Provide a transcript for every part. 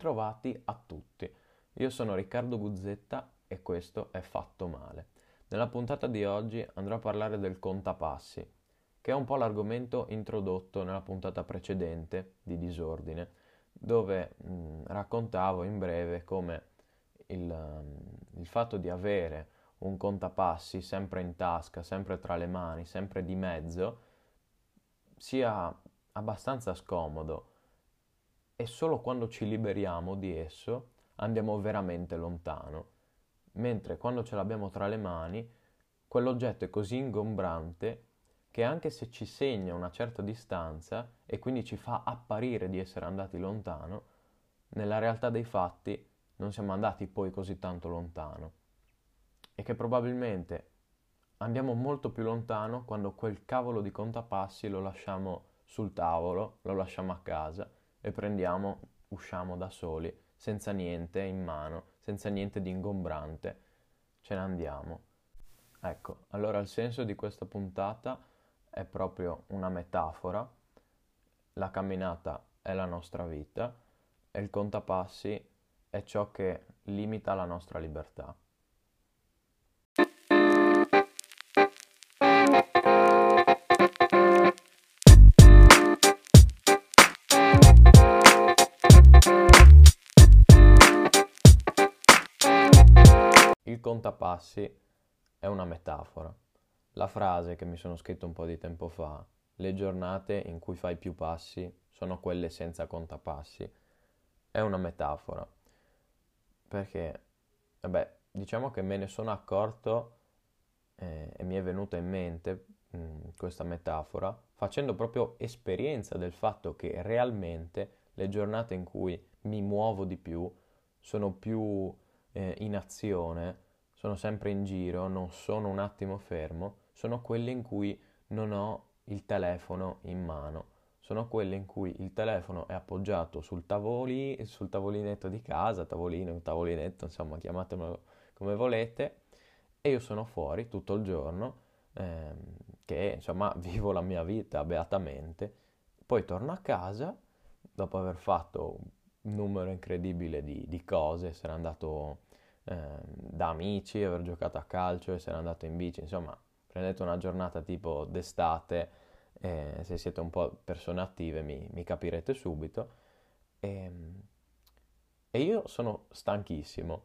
Bentrovati a tutti. Io sono Riccardo Guzzetta e questo è Fatto Male. Nella puntata di oggi andrò a parlare del contapassi, che è un po' l'argomento introdotto nella puntata precedente di Disordine, dove mh, raccontavo in breve come il, il fatto di avere un contapassi sempre in tasca, sempre tra le mani, sempre di mezzo, sia abbastanza scomodo e solo quando ci liberiamo di esso andiamo veramente lontano, mentre quando ce l'abbiamo tra le mani, quell'oggetto è così ingombrante che anche se ci segna una certa distanza e quindi ci fa apparire di essere andati lontano, nella realtà dei fatti non siamo andati poi così tanto lontano. E che probabilmente andiamo molto più lontano quando quel cavolo di contapassi lo lasciamo sul tavolo, lo lasciamo a casa e prendiamo, usciamo da soli, senza niente in mano, senza niente di ingombrante, ce ne andiamo. Ecco, allora il senso di questa puntata è proprio una metafora, la camminata è la nostra vita e il contapassi è ciò che limita la nostra libertà. Contapassi è una metafora. La frase che mi sono scritto un po' di tempo fa, le giornate in cui fai più passi sono quelle senza contapassi, è una metafora. Perché, vabbè, diciamo che me ne sono accorto eh, e mi è venuta in mente mh, mm, questa metafora facendo proprio esperienza del fatto che realmente le giornate in cui mi muovo di più sono più eh, in azione, sono sempre in giro, non sono un attimo fermo, sono quelle in cui non ho il telefono in mano. Sono quelle in cui il telefono è appoggiato sul, tavoli, sul tavolinetto di casa, tavolino, tavolinetto, insomma, chiamatelo come volete, e io sono fuori tutto il giorno, ehm, che insomma vivo la mia vita beatamente, poi torno a casa dopo aver fatto un numero incredibile di, di cose, essere andato eh, da amici, aver giocato a calcio, essere andato in bici, insomma, prendete una giornata tipo d'estate, eh, se siete un po' persone attive mi, mi capirete subito. E, ehm, e io sono stanchissimo.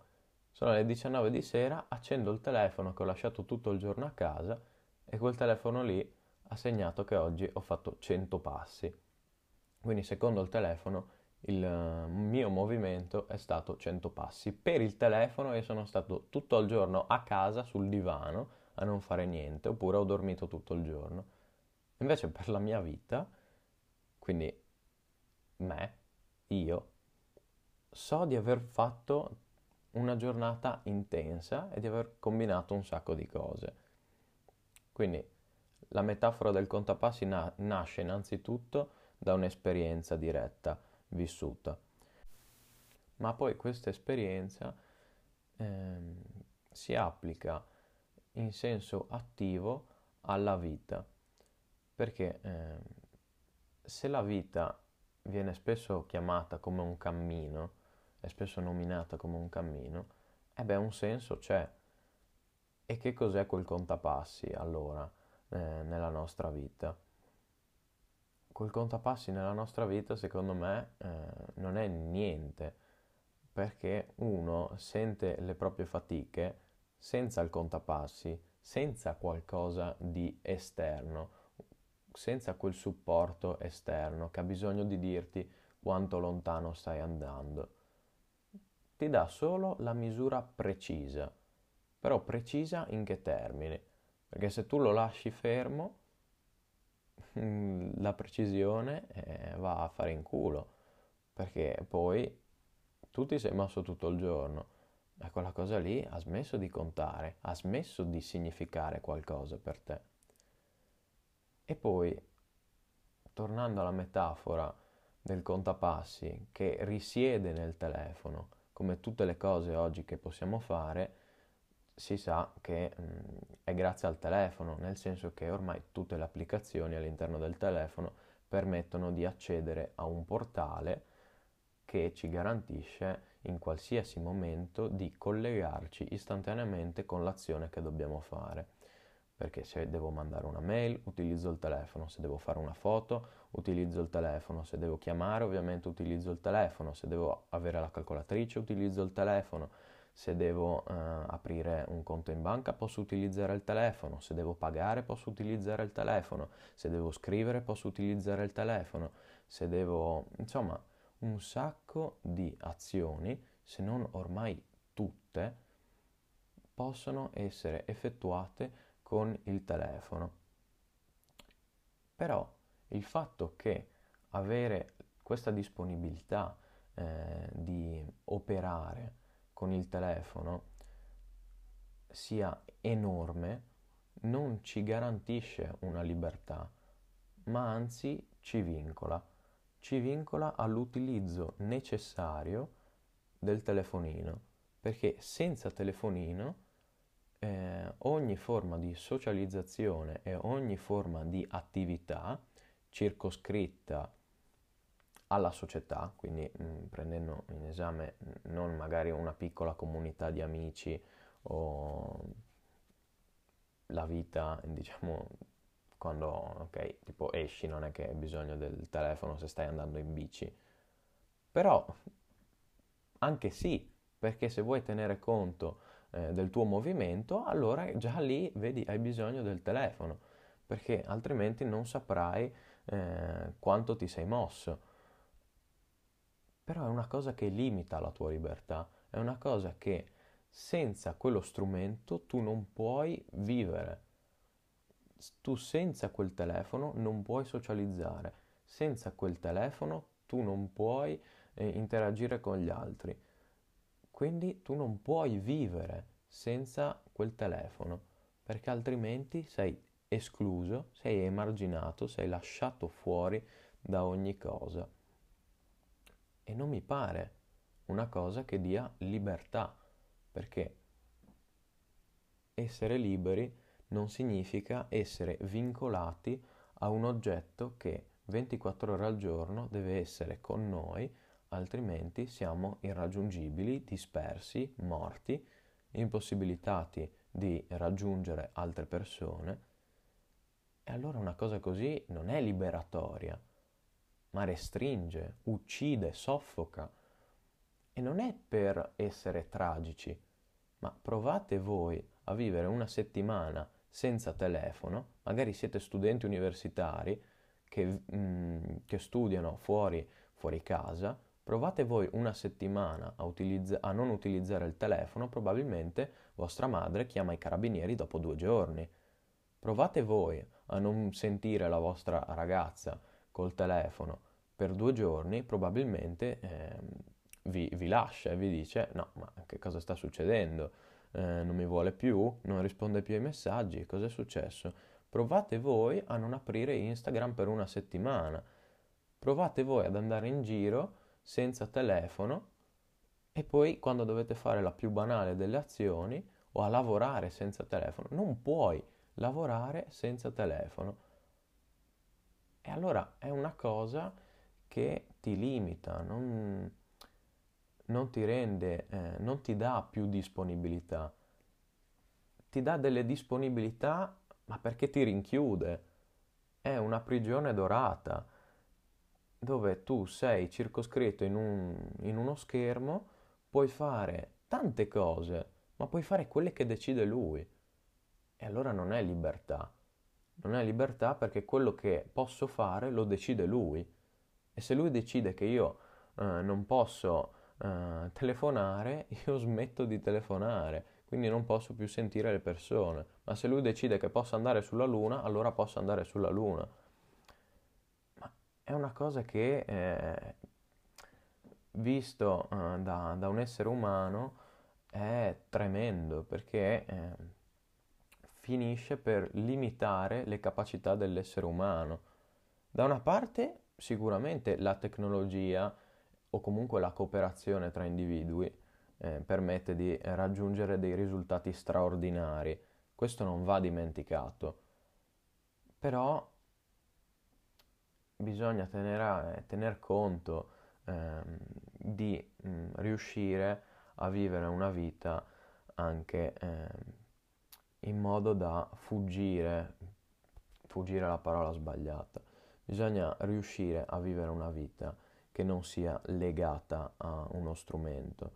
Sono le 19 di sera, accendo il telefono che ho lasciato tutto il giorno a casa e quel telefono lì ha segnato che oggi ho fatto 100 passi. Quindi secondo il telefono il mio movimento è stato 100 passi. Per il telefono io sono stato tutto il giorno a casa sul divano a non fare niente, oppure ho dormito tutto il giorno. Invece per la mia vita, quindi me, io, so di aver fatto una giornata intensa e di aver combinato un sacco di cose. Quindi la metafora del contapassi na- nasce innanzitutto da un'esperienza diretta vissuta. Ma poi questa esperienza ehm, si applica in senso attivo alla vita, perché ehm, se la vita viene spesso chiamata come un cammino, è spesso nominata come un cammino, e beh, un senso c'è. E che cos'è quel contapassi allora eh, nella nostra vita? Quel contapassi nella nostra vita, secondo me, eh, non è niente, perché uno sente le proprie fatiche senza il contapassi, senza qualcosa di esterno, senza quel supporto esterno che ha bisogno di dirti quanto lontano stai andando. Ti dà solo la misura precisa, però precisa in che termini? Perché se tu lo lasci fermo, la precisione eh, va a fare in culo, perché poi tu ti sei mosso tutto il giorno, e quella cosa lì ha smesso di contare, ha smesso di significare qualcosa per te. E poi, tornando alla metafora del contapassi che risiede nel telefono, come tutte le cose oggi che possiamo fare, si sa che mh, mm, è grazie al telefono, nel senso che ormai tutte le applicazioni all'interno del telefono permettono di accedere a un portale che che ci garantisce in qualsiasi momento di collegarci istantaneamente con l'azione che dobbiamo fare. Perché se devo mandare una mail utilizzo il telefono, se devo fare una foto utilizzo il telefono, se devo chiamare ovviamente utilizzo il telefono, se devo avere la calcolatrice utilizzo il telefono, se devo eh, aprire un conto in banca posso utilizzare il telefono, se devo pagare posso utilizzare il telefono, se devo scrivere posso utilizzare il telefono, se devo, insomma, un sacco di azioni, se non ormai tutte, possono essere effettuate con il telefono. Però il fatto che avere questa disponibilità eh, di operare con il telefono sia enorme non ci garantisce una libertà, ma anzi ci vincola. Ci vincola all'utilizzo necessario del telefonino, perché senza telefonino eh, ogni forma di socializzazione e ogni forma di attività circoscritta alla società, quindi mh, mm, prendendo in esame non magari una piccola comunità di amici o la vita, diciamo, quando, ok, tipo esci, non è che hai bisogno del telefono se stai andando in bici, però anche sì, perché se vuoi tenere conto eh, del tuo movimento, allora già lì vedi hai bisogno del telefono, perché altrimenti non saprai eh, quanto ti sei mosso. Però è una cosa che limita la tua libertà, è una cosa che senza quello strumento tu non puoi vivere. Tu senza quel telefono non puoi socializzare, senza quel telefono tu non puoi eh, interagire con gli altri. Quindi tu non puoi vivere senza quel telefono, perché altrimenti sei escluso, sei emarginato, sei lasciato fuori da ogni cosa. E non mi pare una cosa che dia libertà, perché essere liberi non significa essere vincolati a un oggetto che 24 ore al giorno deve essere con noi altrimenti siamo irraggiungibili, dispersi, morti, impossibilitati di raggiungere altre persone. E allora una cosa così non è liberatoria, ma restringe, uccide, soffoca. E non è per essere tragici, ma provate voi a vivere una settimana senza telefono, magari siete studenti universitari che, mm, che studiano fuori, fuori casa, Provate voi una settimana a, utilizza- a, non utilizzare il telefono, probabilmente vostra madre chiama i carabinieri dopo due giorni. Provate voi a non sentire la vostra ragazza col telefono per due giorni, probabilmente eh, vi, vi, lascia e vi dice no, ma che cosa sta succedendo? Eh, non mi vuole più, non risponde più ai messaggi, cosa è successo? Provate voi a non aprire Instagram per una settimana. Provate voi ad andare in giro senza telefono e poi quando dovete fare la più banale delle azioni o a lavorare senza telefono, non puoi lavorare senza telefono. E allora è una cosa che ti limita, non, non ti rende, eh, non ti dà più disponibilità. Ti dà delle disponibilità, ma perché ti rinchiude. È una prigione dorata dove tu sei circoscritto in, un, in uno schermo, puoi fare tante cose, ma puoi fare quelle che decide lui. E allora non è libertà. Non è libertà perché quello che posso fare lo decide lui. E se lui decide che io eh, non posso eh, telefonare, io smetto di telefonare. Quindi non posso più sentire le persone. Ma se lui decide che posso andare sulla Luna, allora posso andare sulla Luna è una cosa che, eh, visto eh, da, da, un essere umano, è tremendo perché eh, finisce per limitare le capacità dell'essere umano. Da una parte, sicuramente la tecnologia o comunque la cooperazione tra individui eh, permette di raggiungere dei risultati straordinari. Questo non va dimenticato. Però bisogna tener, tener conto eh, di mh, mm, riuscire a vivere una vita anche eh, in modo da fuggire, fuggire la parola sbagliata, bisogna riuscire a vivere una vita che non sia legata a uno strumento,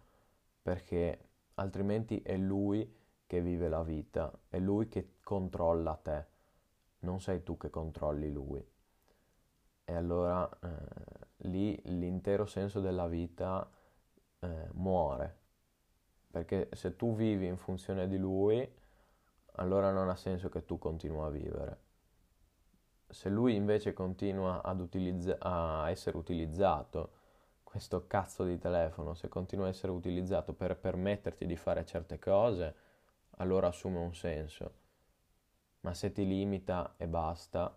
perché altrimenti è lui che vive la vita, è lui che controlla te, non sei tu che controlli lui. E allora eh, lì l'intero senso della vita eh, muore, perché se tu vivi in funzione di lui, allora non ha senso che tu continui a vivere. Se lui invece continua utilizza- a essere utilizzato, questo cazzo di telefono, se continua a essere utilizzato per permetterti di fare certe cose, allora assume un senso. Ma se ti limita e basta,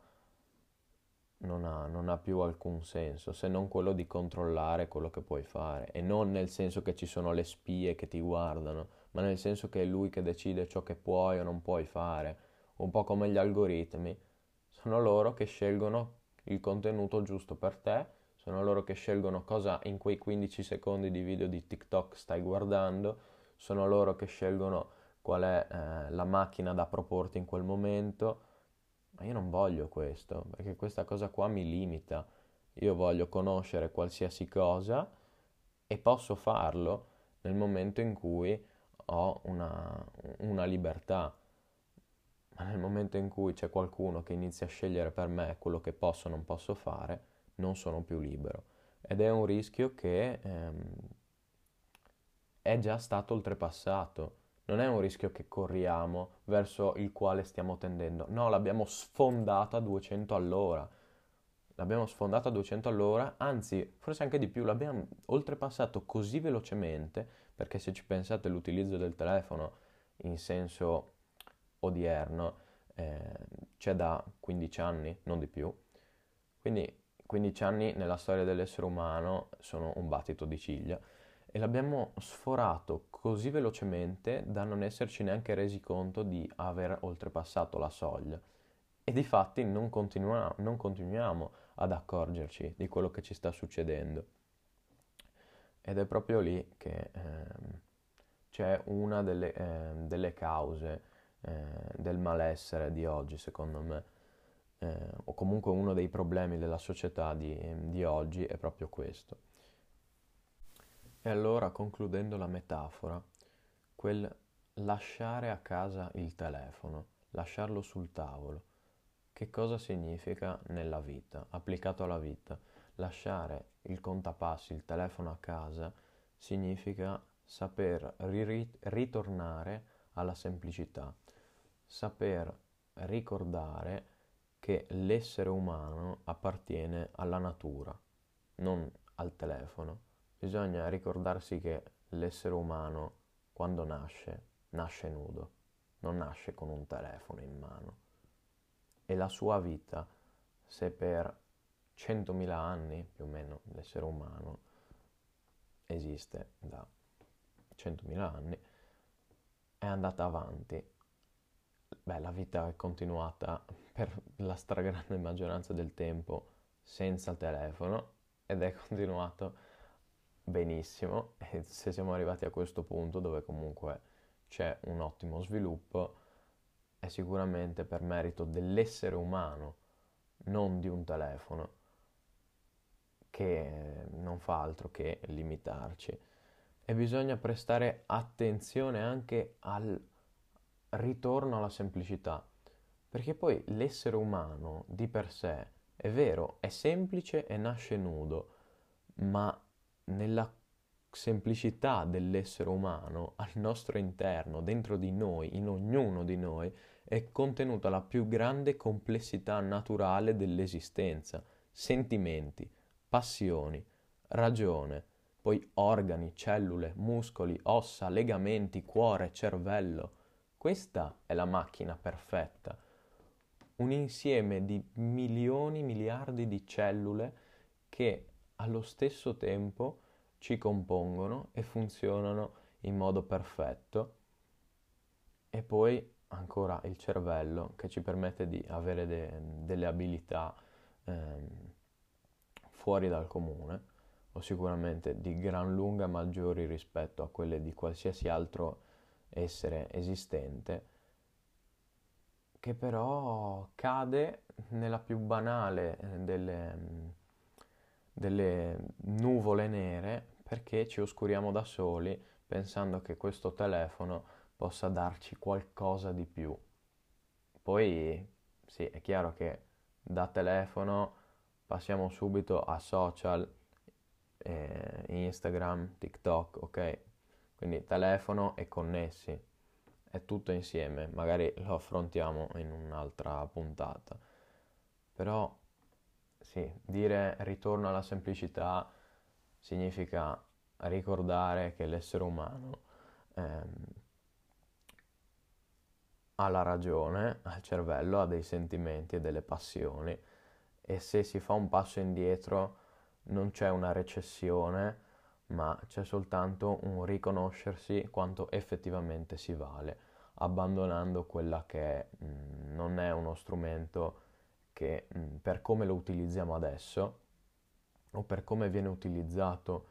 non ha, non ha, più alcun senso, se non quello di controllare quello che puoi fare. E non nel senso che ci sono le spie che ti guardano, ma nel senso che è lui che decide ciò che puoi o non puoi fare. Un po' come gli algoritmi. Sono loro che scelgono il contenuto giusto per te, sono loro che scelgono cosa in quei 15 secondi di video di TikTok stai guardando, sono loro che scelgono qual è eh, la macchina da proporti in quel momento ma io non voglio questo, perché questa cosa qua mi limita. Io voglio conoscere qualsiasi cosa e posso farlo nel momento in cui ho una, una libertà. Ma nel momento in cui c'è qualcuno che inizia a scegliere per me quello che posso o non posso fare, non sono più libero. Ed è un rischio che ehm, è già stato oltrepassato non è un rischio che corriamo verso il quale stiamo tendendo, no, l'abbiamo sfondata a 200 all'ora. L'abbiamo sfondata a 200 all'ora, anzi, forse anche di più, l'abbiamo oltrepassato così velocemente, perché se ci pensate l'utilizzo del telefono in senso odierno eh, c'è da 15 anni, non di più. Quindi 15 anni nella storia dell'essere umano sono un battito di ciglia e l'abbiamo sforato così velocemente da non esserci neanche resi conto di aver oltrepassato la soglia. E di fatti non, continua- non continuiamo ad accorgerci di quello che ci sta succedendo. Ed è proprio lì che ehm, c'è una delle, eh, delle cause eh, del malessere di oggi, secondo me, eh, o comunque uno dei problemi della società di, di oggi è proprio questo. E allora, concludendo la metafora, quel lasciare a casa il telefono, lasciarlo sul tavolo, che cosa significa nella vita, applicato alla vita? Lasciare il contapassi, il telefono a casa, significa saper ri- ritornare alla semplicità, saper ricordare che l'essere umano appartiene alla natura, non al telefono Bisogna ricordarsi che l'essere umano, quando nasce, nasce nudo, non nasce con un telefono in mano. E la sua vita, se per 100.000 anni più o meno l'essere umano esiste da 100.000 anni, è andata avanti. Beh, la vita è continuata per la stragrande maggioranza del tempo senza telefono ed è continuato benissimo e se siamo arrivati a questo punto dove comunque c'è un ottimo sviluppo è sicuramente per merito dell'essere umano, non di un telefono che non fa altro che limitarci. E bisogna prestare attenzione anche al ritorno alla semplicità, perché poi l'essere umano di per sé è vero, è semplice e nasce nudo, ma nella semplicità dell'essere umano al nostro interno, dentro di noi, in ognuno di noi, è contenuta la più grande complessità naturale dell'esistenza, sentimenti, passioni, ragione, poi organi, cellule, muscoli, ossa, legamenti, cuore, cervello. Questa è la macchina perfetta, un insieme di milioni, miliardi di cellule che allo stesso tempo ci compongono e funzionano in modo perfetto. E poi ancora il cervello che ci permette di avere de- delle abilità ehm, fuori dal comune, o sicuramente di gran lunga maggiori rispetto a quelle di qualsiasi altro essere esistente, che però cade nella più banale eh, delle, delle nuvole nere perché ci oscuriamo da soli pensando che questo telefono possa darci qualcosa di più. Poi sì, è chiaro che da telefono passiamo subito a social, eh, Instagram, TikTok, ok? Quindi telefono e connessi, è tutto insieme, magari lo affrontiamo in un'altra puntata. Però sì, dire ritorno alla semplicità significa ricordare che l'essere umano ehm, ha la ragione, ha il cervello, ha dei sentimenti e delle passioni e se si fa un passo indietro non c'è una recessione, ma c'è soltanto un riconoscersi quanto effettivamente si vale, abbandonando quella che mh, non è uno strumento che mh, per come lo utilizziamo adesso o per come viene utilizzato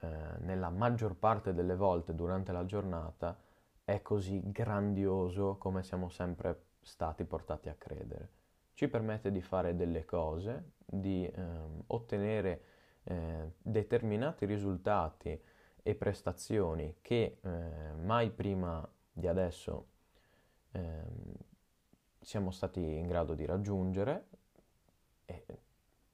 eh, nella maggior parte delle volte durante la giornata è così grandioso come siamo sempre stati portati a credere. Ci permette di fare delle cose, di eh, ottenere eh, determinati risultati e prestazioni che eh, mai prima di adesso ehm, siamo stati in grado di raggiungere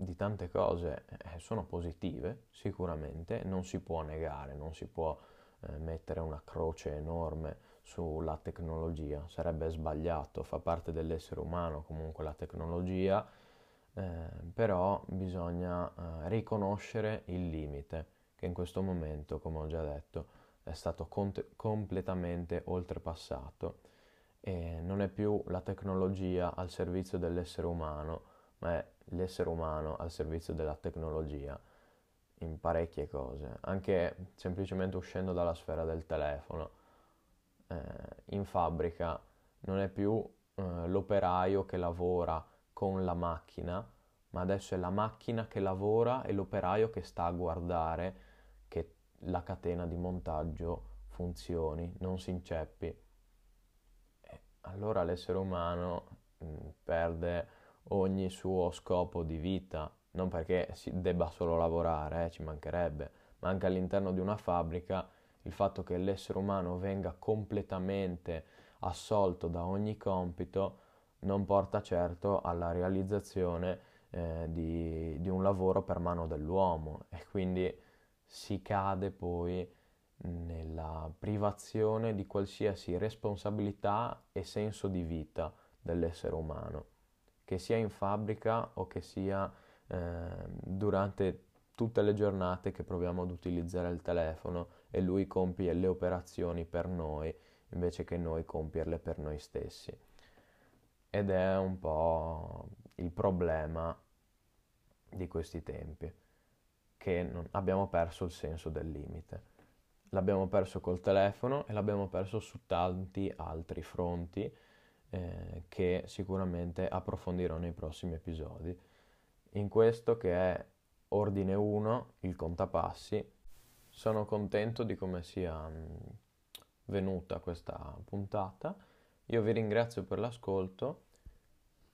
di tante cose eh, sono positive sicuramente, non si può negare, non si può eh, mettere una croce enorme sulla tecnologia, sarebbe sbagliato, fa parte dell'essere umano comunque la tecnologia, eh, però bisogna eh, riconoscere il limite che in questo momento, come ho già detto, è stato cont- completamente oltrepassato e non è più la tecnologia al servizio dell'essere umano, ma è l'essere umano al servizio della tecnologia in parecchie cose, anche semplicemente uscendo dalla sfera del telefono. Eh, in fabbrica non è più eh, l'operaio che lavora con la macchina, ma adesso è la macchina che lavora e l'operaio che sta a guardare che la catena di montaggio funzioni, non si inceppi. E allora l'essere umano mh, mm, perde ogni suo scopo di vita, non perché si debba solo lavorare, eh, ci mancherebbe, ma anche all'interno di una fabbrica il fatto che l'essere umano venga completamente assolto da ogni compito non porta certo alla realizzazione eh, di, di un lavoro per mano dell'uomo. E quindi si cade poi nella privazione di qualsiasi responsabilità e senso di vita dell'essere umano che sia in fabbrica o che sia eh, durante tutte le giornate che proviamo ad utilizzare il telefono e lui compie le operazioni per noi invece che noi compierle per noi stessi. Ed è un po' il problema di questi tempi, che abbiamo perso il senso del limite. L'abbiamo perso col telefono e l'abbiamo perso su tanti altri fronti eh, che sicuramente approfondirò nei prossimi episodi. In questo che è ordine 1, il contapassi, sono contento di come sia mm, venuta questa puntata. Io vi ringrazio per l'ascolto,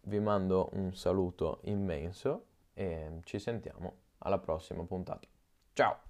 vi mando un saluto immenso e ci sentiamo alla prossima puntata. Ciao!